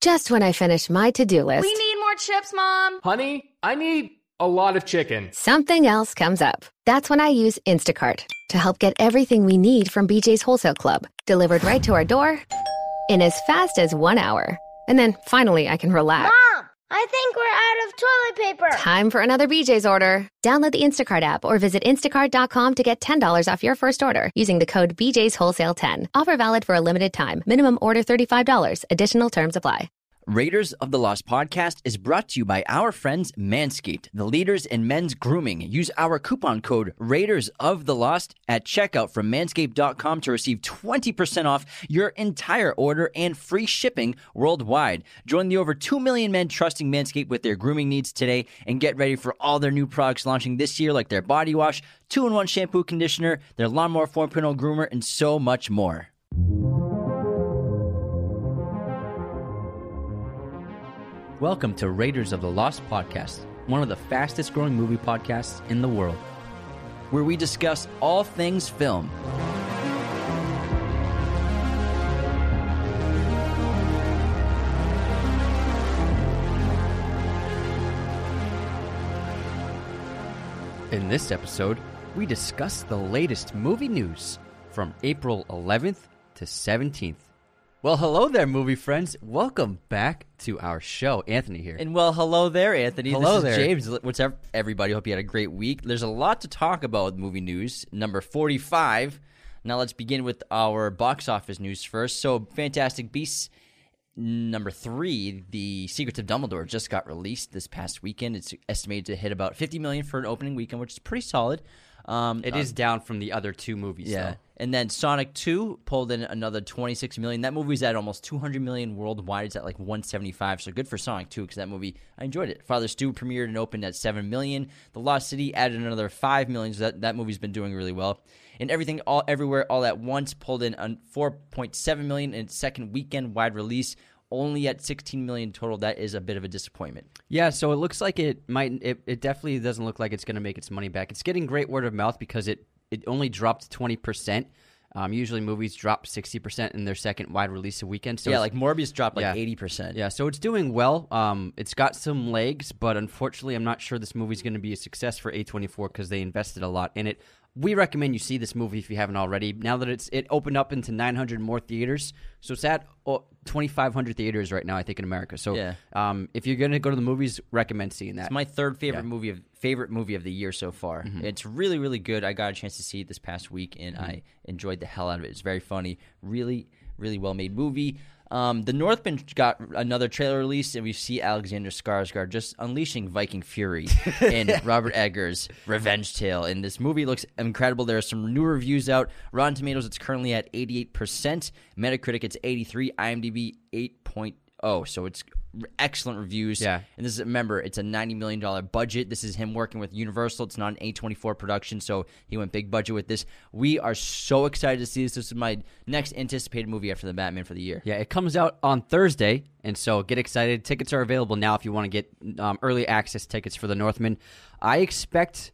Just when I finish my to-do list, We need more chips, Mom. Honey, I need a lot of chicken. something else comes up. That's when I use Instacart to help get everything we need from BJ's Wholesale Club delivered right to our door in as fast as one hour. And then finally, I can relax. Mom, I think we're out of toilet paper. Time for another BJ's order. Download the Instacart app or visit instacart.com to get $10 off your first order using the code BJ's Wholesale 10. Offer valid for a limited time. Minimum order $35. Additional terms apply. Raiders of the Lost podcast is brought to you by our friends Manscaped, the leaders in men's grooming. Use our coupon code Raiders of the Lost at checkout from manscaped.com to receive 20% off your entire order and free shipping worldwide. Join the over 2 million men trusting Manscaped with their grooming needs today and get ready for all their new products launching this year, like their body wash, 2 in 1 shampoo conditioner, their Lawnmower 4.0 groomer, and so much more. Welcome to Raiders of the Lost podcast, one of the fastest growing movie podcasts in the world. where we discuss all things film. In this episode, we discuss the latest movie news from April 11th to 17th. Well, hello there, movie friends. Welcome back to our show. Anthony here. And well, hello there, Anthony. Hello this is there. James. What's up, everybody? Hope you had a great week. There's a lot to talk about with movie news. Number 45. Now let's begin with our box office news first. So, Fantastic Beasts number three, The Secrets of Dumbledore, just got released this past weekend. It's estimated to hit about 50 million for an opening weekend, which is pretty solid. Um, It is down from the other two movies. yeah. though. And then Sonic 2 pulled in another 26 million. That movie's at almost 200 million worldwide. It's at like 175. So good for Sonic 2 because that movie, I enjoyed it. Father Stu premiered and opened at 7 million. The Lost City added another 5 million. So that, that movie's been doing really well. And Everything All Everywhere All at Once pulled in 4.7 million in its second weekend wide release. Only at 16 million total. That is a bit of a disappointment. Yeah, so it looks like it might. It, it definitely doesn't look like it's going to make its money back. It's getting great word of mouth because it it only dropped twenty percent. Um, usually movies drop sixty percent in their second wide release of weekend. So yeah, like Morbius dropped like Yeah. 80%. Yeah, so it's doing well. Um, it's got some legs, but unfortunately, I'm not sure this movie's going to be a success for A24 because they invested a lot in it. We recommend you see this movie if you haven't already. Now that it's it opened up into 900 more theaters, so it's at oh, 2,500 theaters right now, I think in America. So, Yeah. um, if you're going to go to the movies, recommend seeing that. It's my third favorite Yeah. Mm-hmm. movie of favorite movie of the year so far. It's really really good. I got a chance to see it this past week and I enjoyed the hell out of it. It's very funny. Really really well made movie. Um, the Northman got another trailer release, and we see Alexander Skarsgård just unleashing Viking fury in Robert Eggers' revenge tale. And this movie looks incredible. There are some new reviews out. Rotten Tomatoes, it's currently at 88%. Metacritic, it's 83. IMDb, 8.0. So it's excellent reviews. Yeah. And this is remember, it's a ninety million dollar budget. This is him working with Universal. It's not an A twenty four production, so he went big budget with this. We are so excited to see this. This is my next anticipated movie after the Batman for the year. Yeah, it comes out on Thursday, and so get excited. Tickets are available now if you want to get um, early access tickets for the Northman. I expect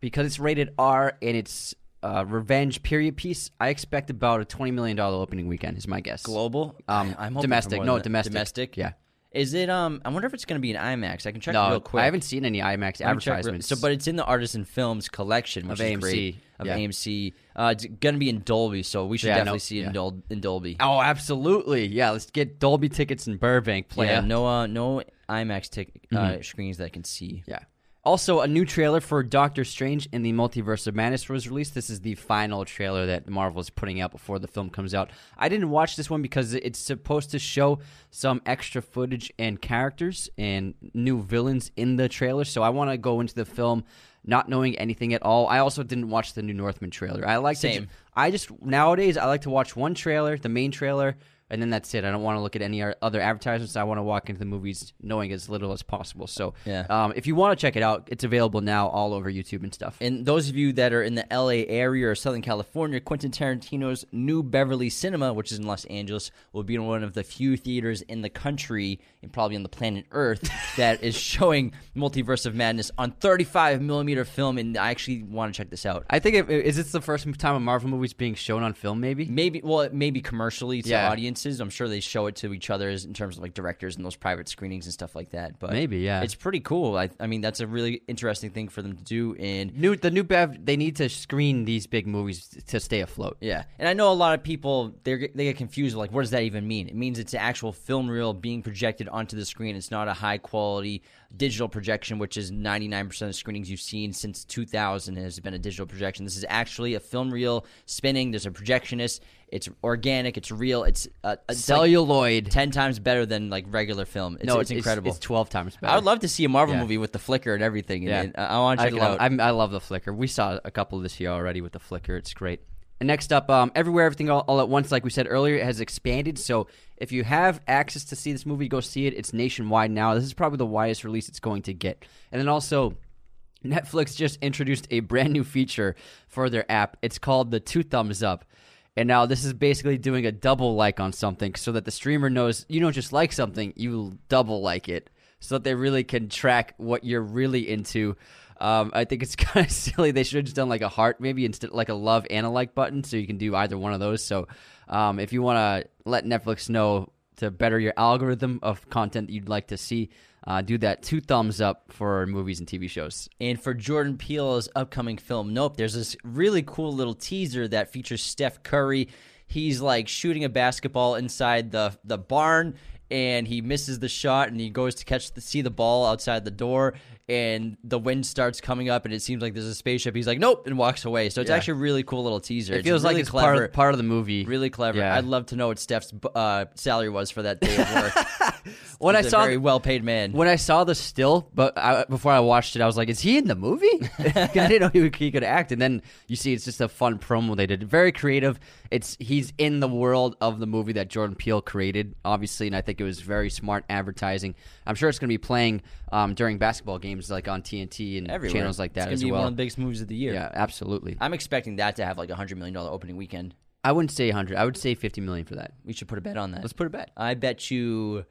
because it's rated R and it's uh, revenge period piece. I expect about a twenty million dollar opening weekend. Is my guess. Global, Um, I'm domestic. No, domestic. Domestic. Yeah. Is it? Um, I wonder if it's going to be an IMAX. I can check No, real quick. I haven't seen any IMAX Let me check real- advertisements. So, but it's in the Artisan Films collection, which Of is AMC, great of yeah. AMC. Uh, it's going to be in Dolby, so we should Yeah, definitely no- see it in, yeah. Dol- in Dolby. oh, absolutely. Yeah, let's get Dolby tickets in Burbank. Player. yeah, no, uh, no IMAX tic- uh, Mm-hmm. screens that I can see. Yeah. Also, a new trailer for Doctor Strange in the Multiverse of Madness was released. This is the final trailer that Marvel is putting out before the film comes out. I didn't watch this one because it's supposed to show some extra footage and characters and new villains in the trailer. So I want to go into the film not knowing anything at all. I also didn't watch the new Northman trailer. I like to Same. I just nowadays I like to watch one trailer, the main trailer, and then that's it. I don't want to look at any other advertisements. I want to walk into the movies knowing as little as possible. So, Yeah. um, if you want to check it out, it's available now all over YouTube and stuff. And those of you that are in the LA area or Southern California, Quentin Tarantino's New Beverly Cinema, which is in Los Angeles, will be in one of the few theaters in the country and probably on the planet Earth that is showing Multiverse of Madness on 35 millimeter film. And I actually want to check this out. I think it, is this the first time a Marvel movie is being shown on film? Maybe. Maybe, well, maybe commercially to Yeah. Audiences. I'm sure they show it to each other as- in terms of like directors and those private screenings and stuff like that. But Maybe, yeah. it's pretty cool. I, I mean, that's a really interesting thing for them to do. And New the new Bev. They need to screen these big movies to stay afloat. Yeah, and I know a lot of people they they get confused. Like, what does that even mean? It means it's an actual film reel being projected onto the screen. It's not a high quality digital projection, which is ninety nine percent of screenings you've seen since two thousand has been a digital projection. This is actually a film reel spinning. There's a projectionist. It's organic. It's real. It's, uh, it's like Celluloid. ten times better than like regular film. It's, no, it's, incredible. It's, twelve times better. I would love to see a Marvel Yeah. movie with the flicker and everything. Yeah. and I, I want to I it love, I love the flicker. We saw a couple this year already with the flicker. It's great. And next up, um, everywhere, everything, all, all at once. Like we said earlier, it has expanded. So if you have access to see this movie, go see it. It's nationwide now. This is probably the widest release it's going to get. And then also. Netflix just introduced a brand new feature for their app. It's called the two thumbs up. And now this is basically doing a double like on something so that the streamer knows you don't just like something, you double like it so that they really can track what you're really into. Um, I think it's kind of silly. They should have just done like a heart, maybe instead like a love and a like button, so you can do either one of those. So, um, if you want to let Netflix know to better your algorithm of content that you'd like to see, uh, do that two thumbs up for movies and TV shows. And for Jordan Peele's upcoming film, Nope, there's this really cool little teaser that features Steph Curry. He's like shooting a basketball inside the the barn, and he misses the shot, and he goes to catch the see the ball outside the door, and the wind starts coming up, and it seems like there's a spaceship. He's like, Nope, and walks away. So it's Yeah. actually a really cool little teaser. It It's feels really like it's clever. part of, part of the movie. Really clever. Yeah. I'd love to know what Steph's uh, salary was for that day of work. when I He's a saw very well paid man. when I saw the still, but I, before I watched it, I was like, "Is he in the movie?" I didn't know he, he could act. And then you see, it's just a fun promo they did. Very creative. It's he's in the world of the movie that Jordan Peele created, obviously, and I think it was very smart advertising. I'm sure it's going to be playing um, during basketball games, like on TNT and Everywhere. channels like that it's gonna as be well. one of the biggest movies of the year. yeah, absolutely. I'm expecting that to have like a hundred million dollar opening weekend. I wouldn't say 100. I would say 50 million for that. We should put a bet on that. Let's put a bet. I bet you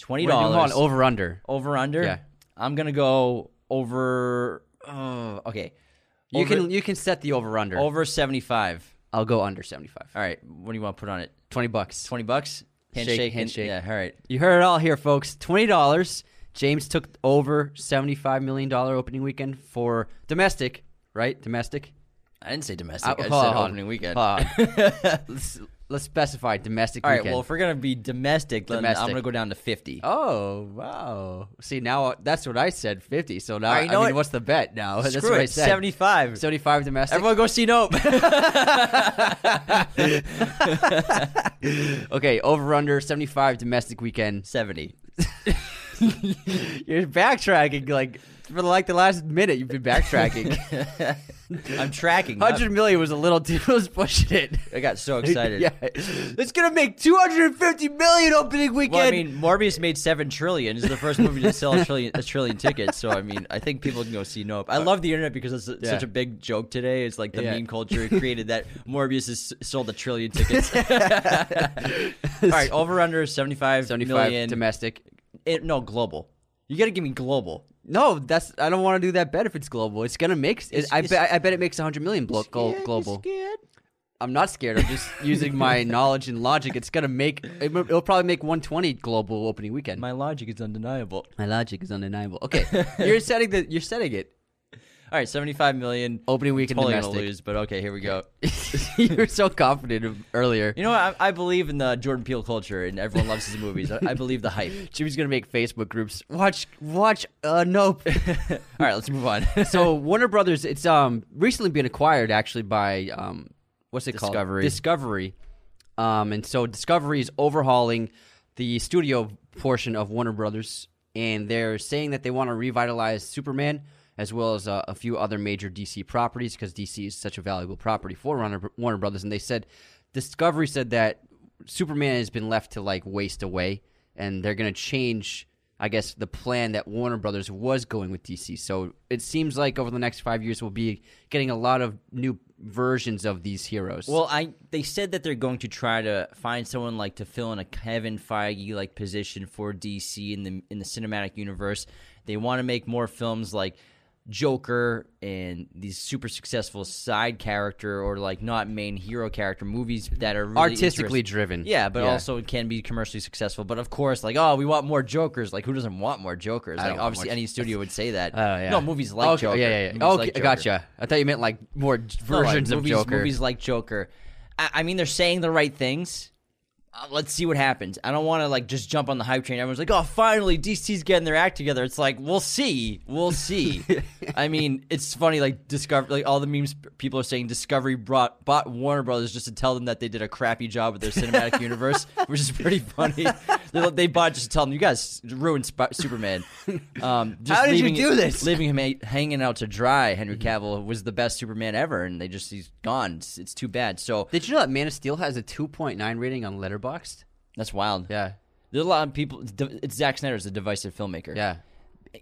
twenty dollars over under. over under. Yeah. I'm gonna go over. Uh, okay, You Over- can you can set the over under. over seventy five. I'll go under 75. All right, what do you want to put on it? 20 bucks. Twenty bucks. Shake, Handshake. handshake. Yeah. All right. You heard it all here, folks. Twenty dollars. James took over seventy-five million dollar opening weekend for domestic, right? Domestic. I didn't say domestic. Uh, I just said on. opening weekend. Let's, specify domestic. All right. weekend. Well, if we're gonna be domestic, then I'm gonna go down to fifty. oh wow. See now uh, that's what I said. Fifty. So now All right, I you know mean, what? what's the bet now? that's Screw what it. I said. Seventy-five. Seventy-five domestic. Everyone go see Nope. okay, over under seventy-five domestic weekend. Seventy. You're backtracking like for like the last minute. You've been backtracking. I'm tracking. Hundred million was a little too was pushing it. I got so excited. yeah, it's gonna make two hundred and fifty million opening weekend. Well, I mean, Morbius made seven trillion. It's the first movie to sell a trillion, a trillion tickets. So, I mean, I think people can go see Nope. I uh, love the internet because it's Yeah. such a big joke today. It's like the Yeah. meme culture created that Morbius has sold a trillion tickets. All right, over under seventy-five seventy-five million. domestic. It- no, global. You got to give me global. No, that's I don't want to do that bet if it's global. It's gonna make. I bet. I bet it makes hundred million blo- glo- global. I'm not scared. I'm just using my knowledge and logic. It's gonna make. It, will probably make 120 global opening weekend. My logic is undeniable. My logic is undeniable. Okay, you're setting the. You're setting it. All right, seventy-five million. Opening weekend Totally domestic. gonna lose, but okay, here we go. you were so confident earlier. You know what? I, I believe in the Jordan Peele culture, and everyone loves his movies. I, I believe the hype. Jimmy's gonna make Facebook groups. Watch, watch. Uh, nope. All right, let's move on. so Warner Brothers, it's um recently been acquired actually by um what's it called Discovery. Discovery, um and so Discovery is overhauling the studio portion of Warner Brothers, and they're saying that they want to revitalize Superman as well as uh, a few other major DC properties because DC is such a valuable property for Warner, Warner Brothers, and they said Discovery said that Superman has been left to like waste away, and they're gonna change. I guess the plan that Warner Brothers was going with DC. So it seems like over the next five years we'll be getting a lot of new versions of these heroes. Well, I they said that they're going to try to find someone like to fill in a Kevin Feige like position for DC in the in the cinematic universe. They want to make more films like Joker and these super successful side character or like not main hero character movies that are really artistically driven. Yeah, but also it can be commercially successful. But of course, like oh, we want more Jokers. Like who doesn't want more Jokers? I Like obviously, any studio would say that. Oh yeah. No, movies like okay, Joker. Yeah, yeah, yeah. Movies Okay, like gotcha. I thought you meant like more No, like, versions of movies, Joker. Movies like Joker. I, I mean, they're saying the right things. Uh, let's see what happens. I don't want to like just jump on the hype train. Everyone's like, "Oh, finally, DC's getting their act together." It's like, we'll see, we'll see. I mean, it's funny. Like Discovery, like all the memes people are saying, Discovery brought bought Warner Brothers just to tell them that they did a crappy job with their cinematic universe, which is pretty funny. They, they bought just to tell them you guys ruined Sp- Superman. Um, just How did you leaving do this? Leaving him a- hanging out to dry. Henry Cavill was the best Superman ever, and they just he's gone. It's, it's too bad. So Did you know that Man of Steel has a 2.9 rating on Letterboxd? that's wild. Yeah. There's a lot of people. It's Zack Snyder's a divisive filmmaker. Yeah.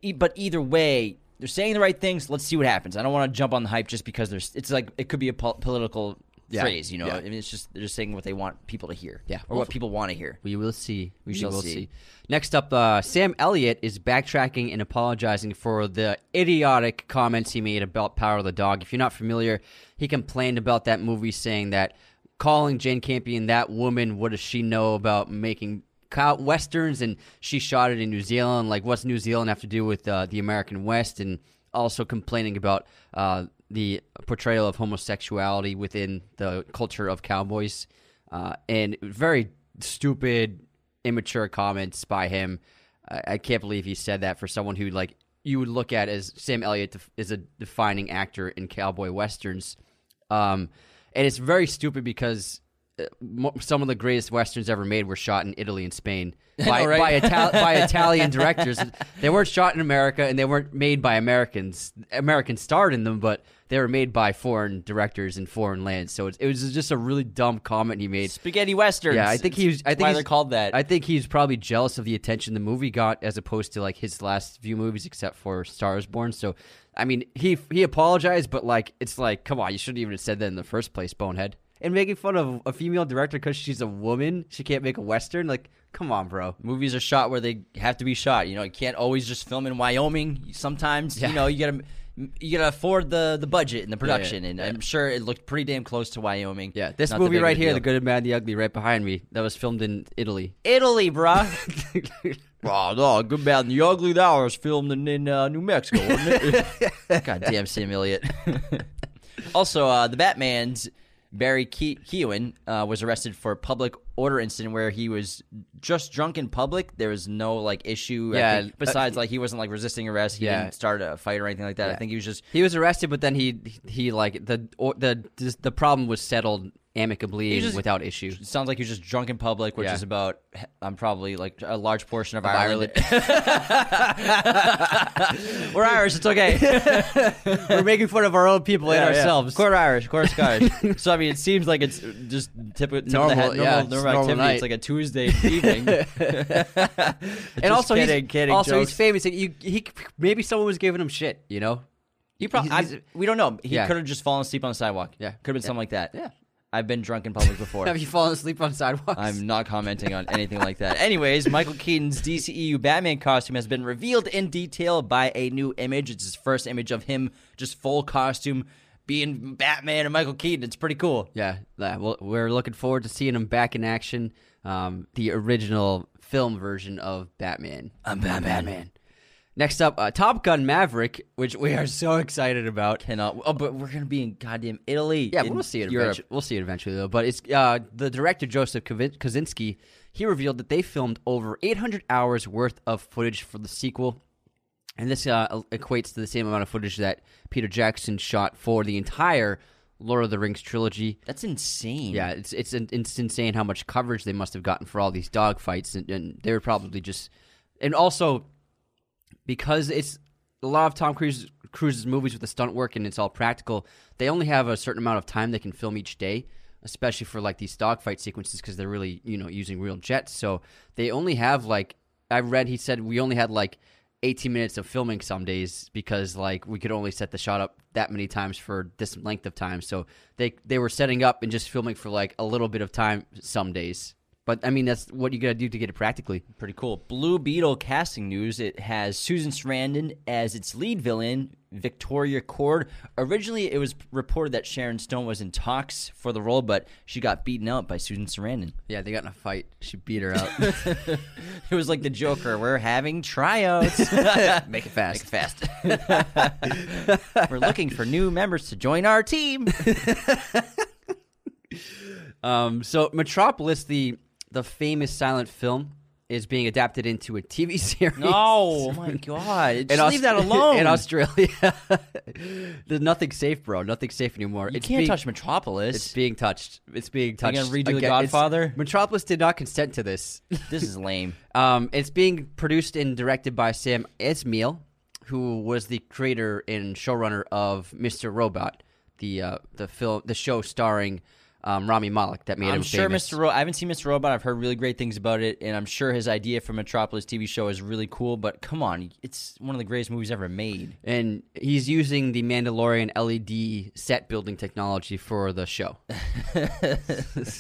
E- But either way, they're saying the right things. Let's see what happens. I don't want to jump on the hype just because there's. It's like it could be a po- political Yeah. phrase. You know, Yeah. I mean, it's just they're just saying what they want people to hear. Yeah. or what people want to hear. We will see. We, shall will see. see. Next up, uh, Sam Elliott is backtracking and apologizing for the idiotic comments he made about Power of the Dog. If you're not familiar, he complained about that movie, saying that calling Jane Campion that woman, what does she know about making cow- westerns? And she shot it in New Zealand. Like, what's New Zealand have to do with uh, the American West? And also complaining about uh, the portrayal of homosexuality within the culture of cowboys. Uh, and very stupid, immature comments by him. I, I can't believe he said that for someone who like you would look at as Sam Elliott def- is a defining actor in cowboy westerns. Um, and it's very stupid because uh, some of the greatest westerns ever made were shot in Italy and Spain by know, right? by, Ital- by Italian directors. They weren't shot in America and they weren't made by Americans. Americans starred in them, but they were made by foreign directors in foreign lands. So it, it was just a really dumb comment he made. Spaghetti westerns. Yeah, I think he was. I think why they're called that. I think he's probably jealous of the attention the movie got, as opposed to like his last few movies, except for Stars Born. So, I mean, he he apologized, but like, it's like, come on, you shouldn't even have said that in the first place, bonehead. And making fun of a female director because she's a woman, she can't make a western. Like, come on, bro. Movies are shot where they have to be shot. You know, you can't always just film in Wyoming. Sometimes, Yeah. you know, you gotta you gotta afford the the budget and the production. And yeah. I'm sure it looked pretty damn close to Wyoming. Yeah, this Not movie big of a right here, deal. The Good and Bad, the Ugly, right behind me, that was filmed in Italy. Italy, bruh. oh no, good, bad, and the ugly. That was filmed in, in uh, New Mexico, wasn't it? God damn, Sam Elliott. also, uh, the Batman's Barry Ke- uh, was arrested for a public order incident where he was just drunk in public. There was no like issue. Yeah, think, besides like he wasn't like resisting arrest. He Yeah. didn't start a fight or anything like that. I think he was just. He was arrested, but then he he like the or, the the problem was settled amicably and just- without issue. It sounds like you're just drunk in public, which Yeah. is about I'm probably like a large portion of, Of Ireland. We're Irish. It's okay. We're making fun of our own people and Yeah, yeah. ourselves. Quarter Irish, quarter Scottish. so I mean, it seems like it's uh, just typical, tip Normal, of the head, normal, yeah, normal normal activity. night. It's like a Tuesday evening. and also, kidding, he's, kidding also he's jokes. famous. You, he maybe someone was giving him shit. You know, He probably He's- he's- we don't know. He Yeah. could have just fallen asleep on the sidewalk. Yeah. could have been something like that. Yeah. I've been drunk in public before. have you fallen asleep on sidewalks? I'm not commenting on anything like that. Anyways, Michael Keaton's DCEU Batman costume has been revealed in detail by a new image. It's his first image of him just full costume being Batman and Michael Keaton. It's pretty cool. Yeah, yeah, well, we're looking forward to seeing him back in action. Um, the original film version of Batman. I'm Batman. Next up, uh, Top Gun Maverick, which we are so excited about. Cannot. Oh, but we're gonna be in goddamn Italy. Yeah, in we'll see it. Europe. Eventually. We'll see it eventually, though. But it's uh, the director Joseph Kosinski. He revealed that they filmed over 800 hours worth of footage for the sequel, and this uh, equates to the same amount of footage that Peter Jackson shot for the entire Lord of the Rings trilogy. That's insane. Yeah, it's it's it's insane how much coverage they must have gotten for all these dogfights, and, and they were probably just, and also because it's a lot of Tom Cruise Cruise's movies with the stunt work and it's all practical. They only have a certain amount of time they can film each day, especially for like these dogfight sequences because they're really you know using real jets. So they only have like I read he said we only had like 18 minutes of filming some days because like we could only set the shot up that many times for this length of time. So they they were setting up and just filming for like a little bit of time some days. But I mean that's what you got to do to get it practically. Pretty cool. Blue Beetle casting news. It has Susan Sarandon as its lead villain, Victoria Kord. Originally, it was reported that Sharon Stone was in talks for the role, but she got beaten out by Susan Sarandon. Yeah, they got in a fight. She beat her up. It was like the Joker. We're having tryouts. Make it fast. Make it fast. We're looking for new members to join our team. Um, so Metropolis, the the famous silent film, is being adapted into a TV series. Oh my god! Just leave that alone. In Australia, there's nothing safe, bro. Nothing safe anymore. you it's can't being, touch Metropolis. It's being touched. It's being touched. Are you gonna redo The again. It's- Godfather? Metropolis did not consent to this. this is lame. Um, it's being produced and directed by Sam Esmail, who was the creator and showrunner of Mr. Robot, the uh, the film, the show starring um, Rami Malek that made him. I'm him sure famous. Mr. Ro- I haven't seen Mr. Robot. I've heard really great things about it, and I'm sure his idea for Metropolis TV show is really cool. But come on, it's one of the greatest movies ever made. and he's using the Mandalorian LED set building technology for the show.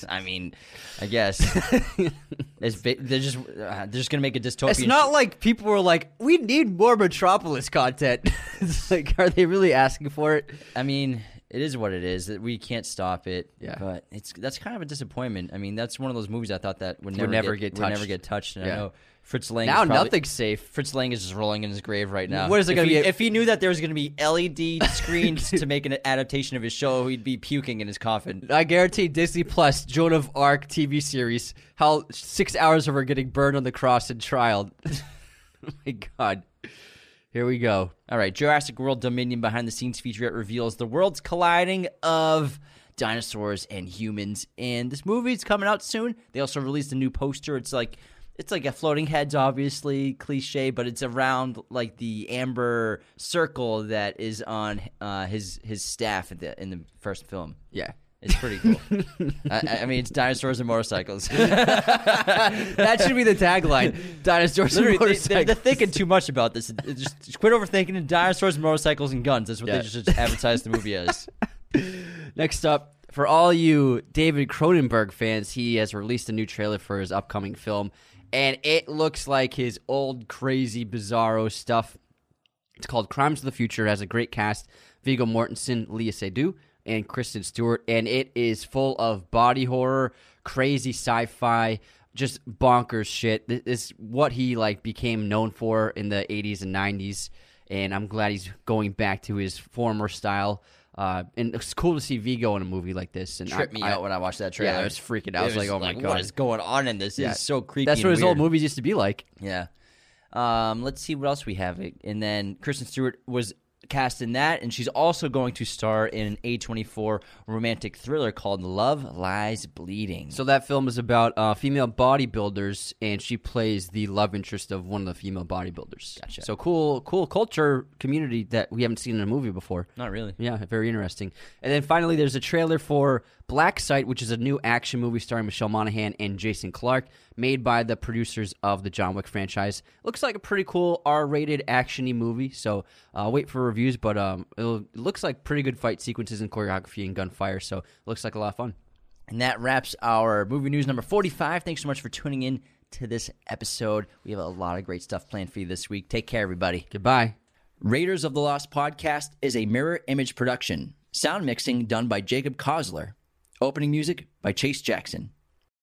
I mean, I guess it's they're just uh, they're just gonna make a dystopian. It's not like people were like, "We need more Metropolis content." like, are they really asking for it? I mean, it is what it is. That we can't stop it. Yeah. But it's that's kind of a disappointment. I mean, that's one of those movies I thought that would never, never get, get would never get touched. And Yeah. I know Fritz Lang. Now probably, nothing's safe. Fritz Lang is just rolling in his grave right now. What is it gonna be? If he knew that there was going to be LED screens to make an adaptation of his show, he'd be puking in his coffin. I guarantee Disney Plus Joan of Arc TV series. How six hours of her getting burned on the cross and trial. oh my God. Here we go. All right, Jurassic World Dominion behind the scenes featurette reveals the world's colliding of dinosaurs and humans. And this movie's coming out soon. They also released a new poster. It's like it's like a floating heads, obviously cliche, but it's around like the amber circle that is on uh, his his staff in the in the first film. Yeah. It's pretty cool. I, I mean, it's dinosaurs and motorcycles. That should be the tagline. Dinosaurs and Literally, they, motorcycles. they're, they're thinking too much about this. Just, just quit overthinking it. Dinosaurs, motorcycles, and guns. That's what Yeah. they just advertise the movie as. Next up, for all you David Cronenberg fans, he has released a new trailer for his upcoming film, and it looks like his old crazy bizarro stuff. It's called Crimes of the Future. It has a great cast: Viggo Mortensen, Léa Seydoux, and Kristen Stewart, and it is full of body horror, crazy sci-fi, just bonkers shit. This is what he like became known for in the '80s and '90s, and I'm glad he's going back to his former style. Uh, and it's cool to see Viggo in a movie like this. And Tripped I, me I- out when I watched that trailer. Yeah, I was freaking out. I It was like, oh my God. what is going on in this? Yeah. It's so creepy. That's what his old movies used to be like. Yeah. Um, let's see what else we have. And then Kristen Stewart was cast in that, and she's also going to star in an A24 romantic thriller called Love Lies Bleeding. So that film is about uh, female bodybuilders, and she plays the love interest of one of the female bodybuilders. Gotcha. So cool, cool culture community that we haven't seen in a movie before. not really. Yeah, very interesting. And then finally, there's a trailer for Black Site, which is a new action movie starring Michelle Monaghan and Jason Clarke, made by the producers of the John Wick franchise. Looks like a pretty cool R-rated actiony movie. So uh, wait for reviews, but um, it'll, it looks like pretty good fight sequences and choreography and gunfire. So it looks like a lot of fun. And that wraps our movie news number 45. Thanks so much for tuning in to this episode. We have a lot of great stuff planned for you this week. Take care, everybody. Goodbye. Raiders of the Lost podcast is a mirror image production. Sound mixing done by Jacob Kosler. Opening music by Chase Jackson.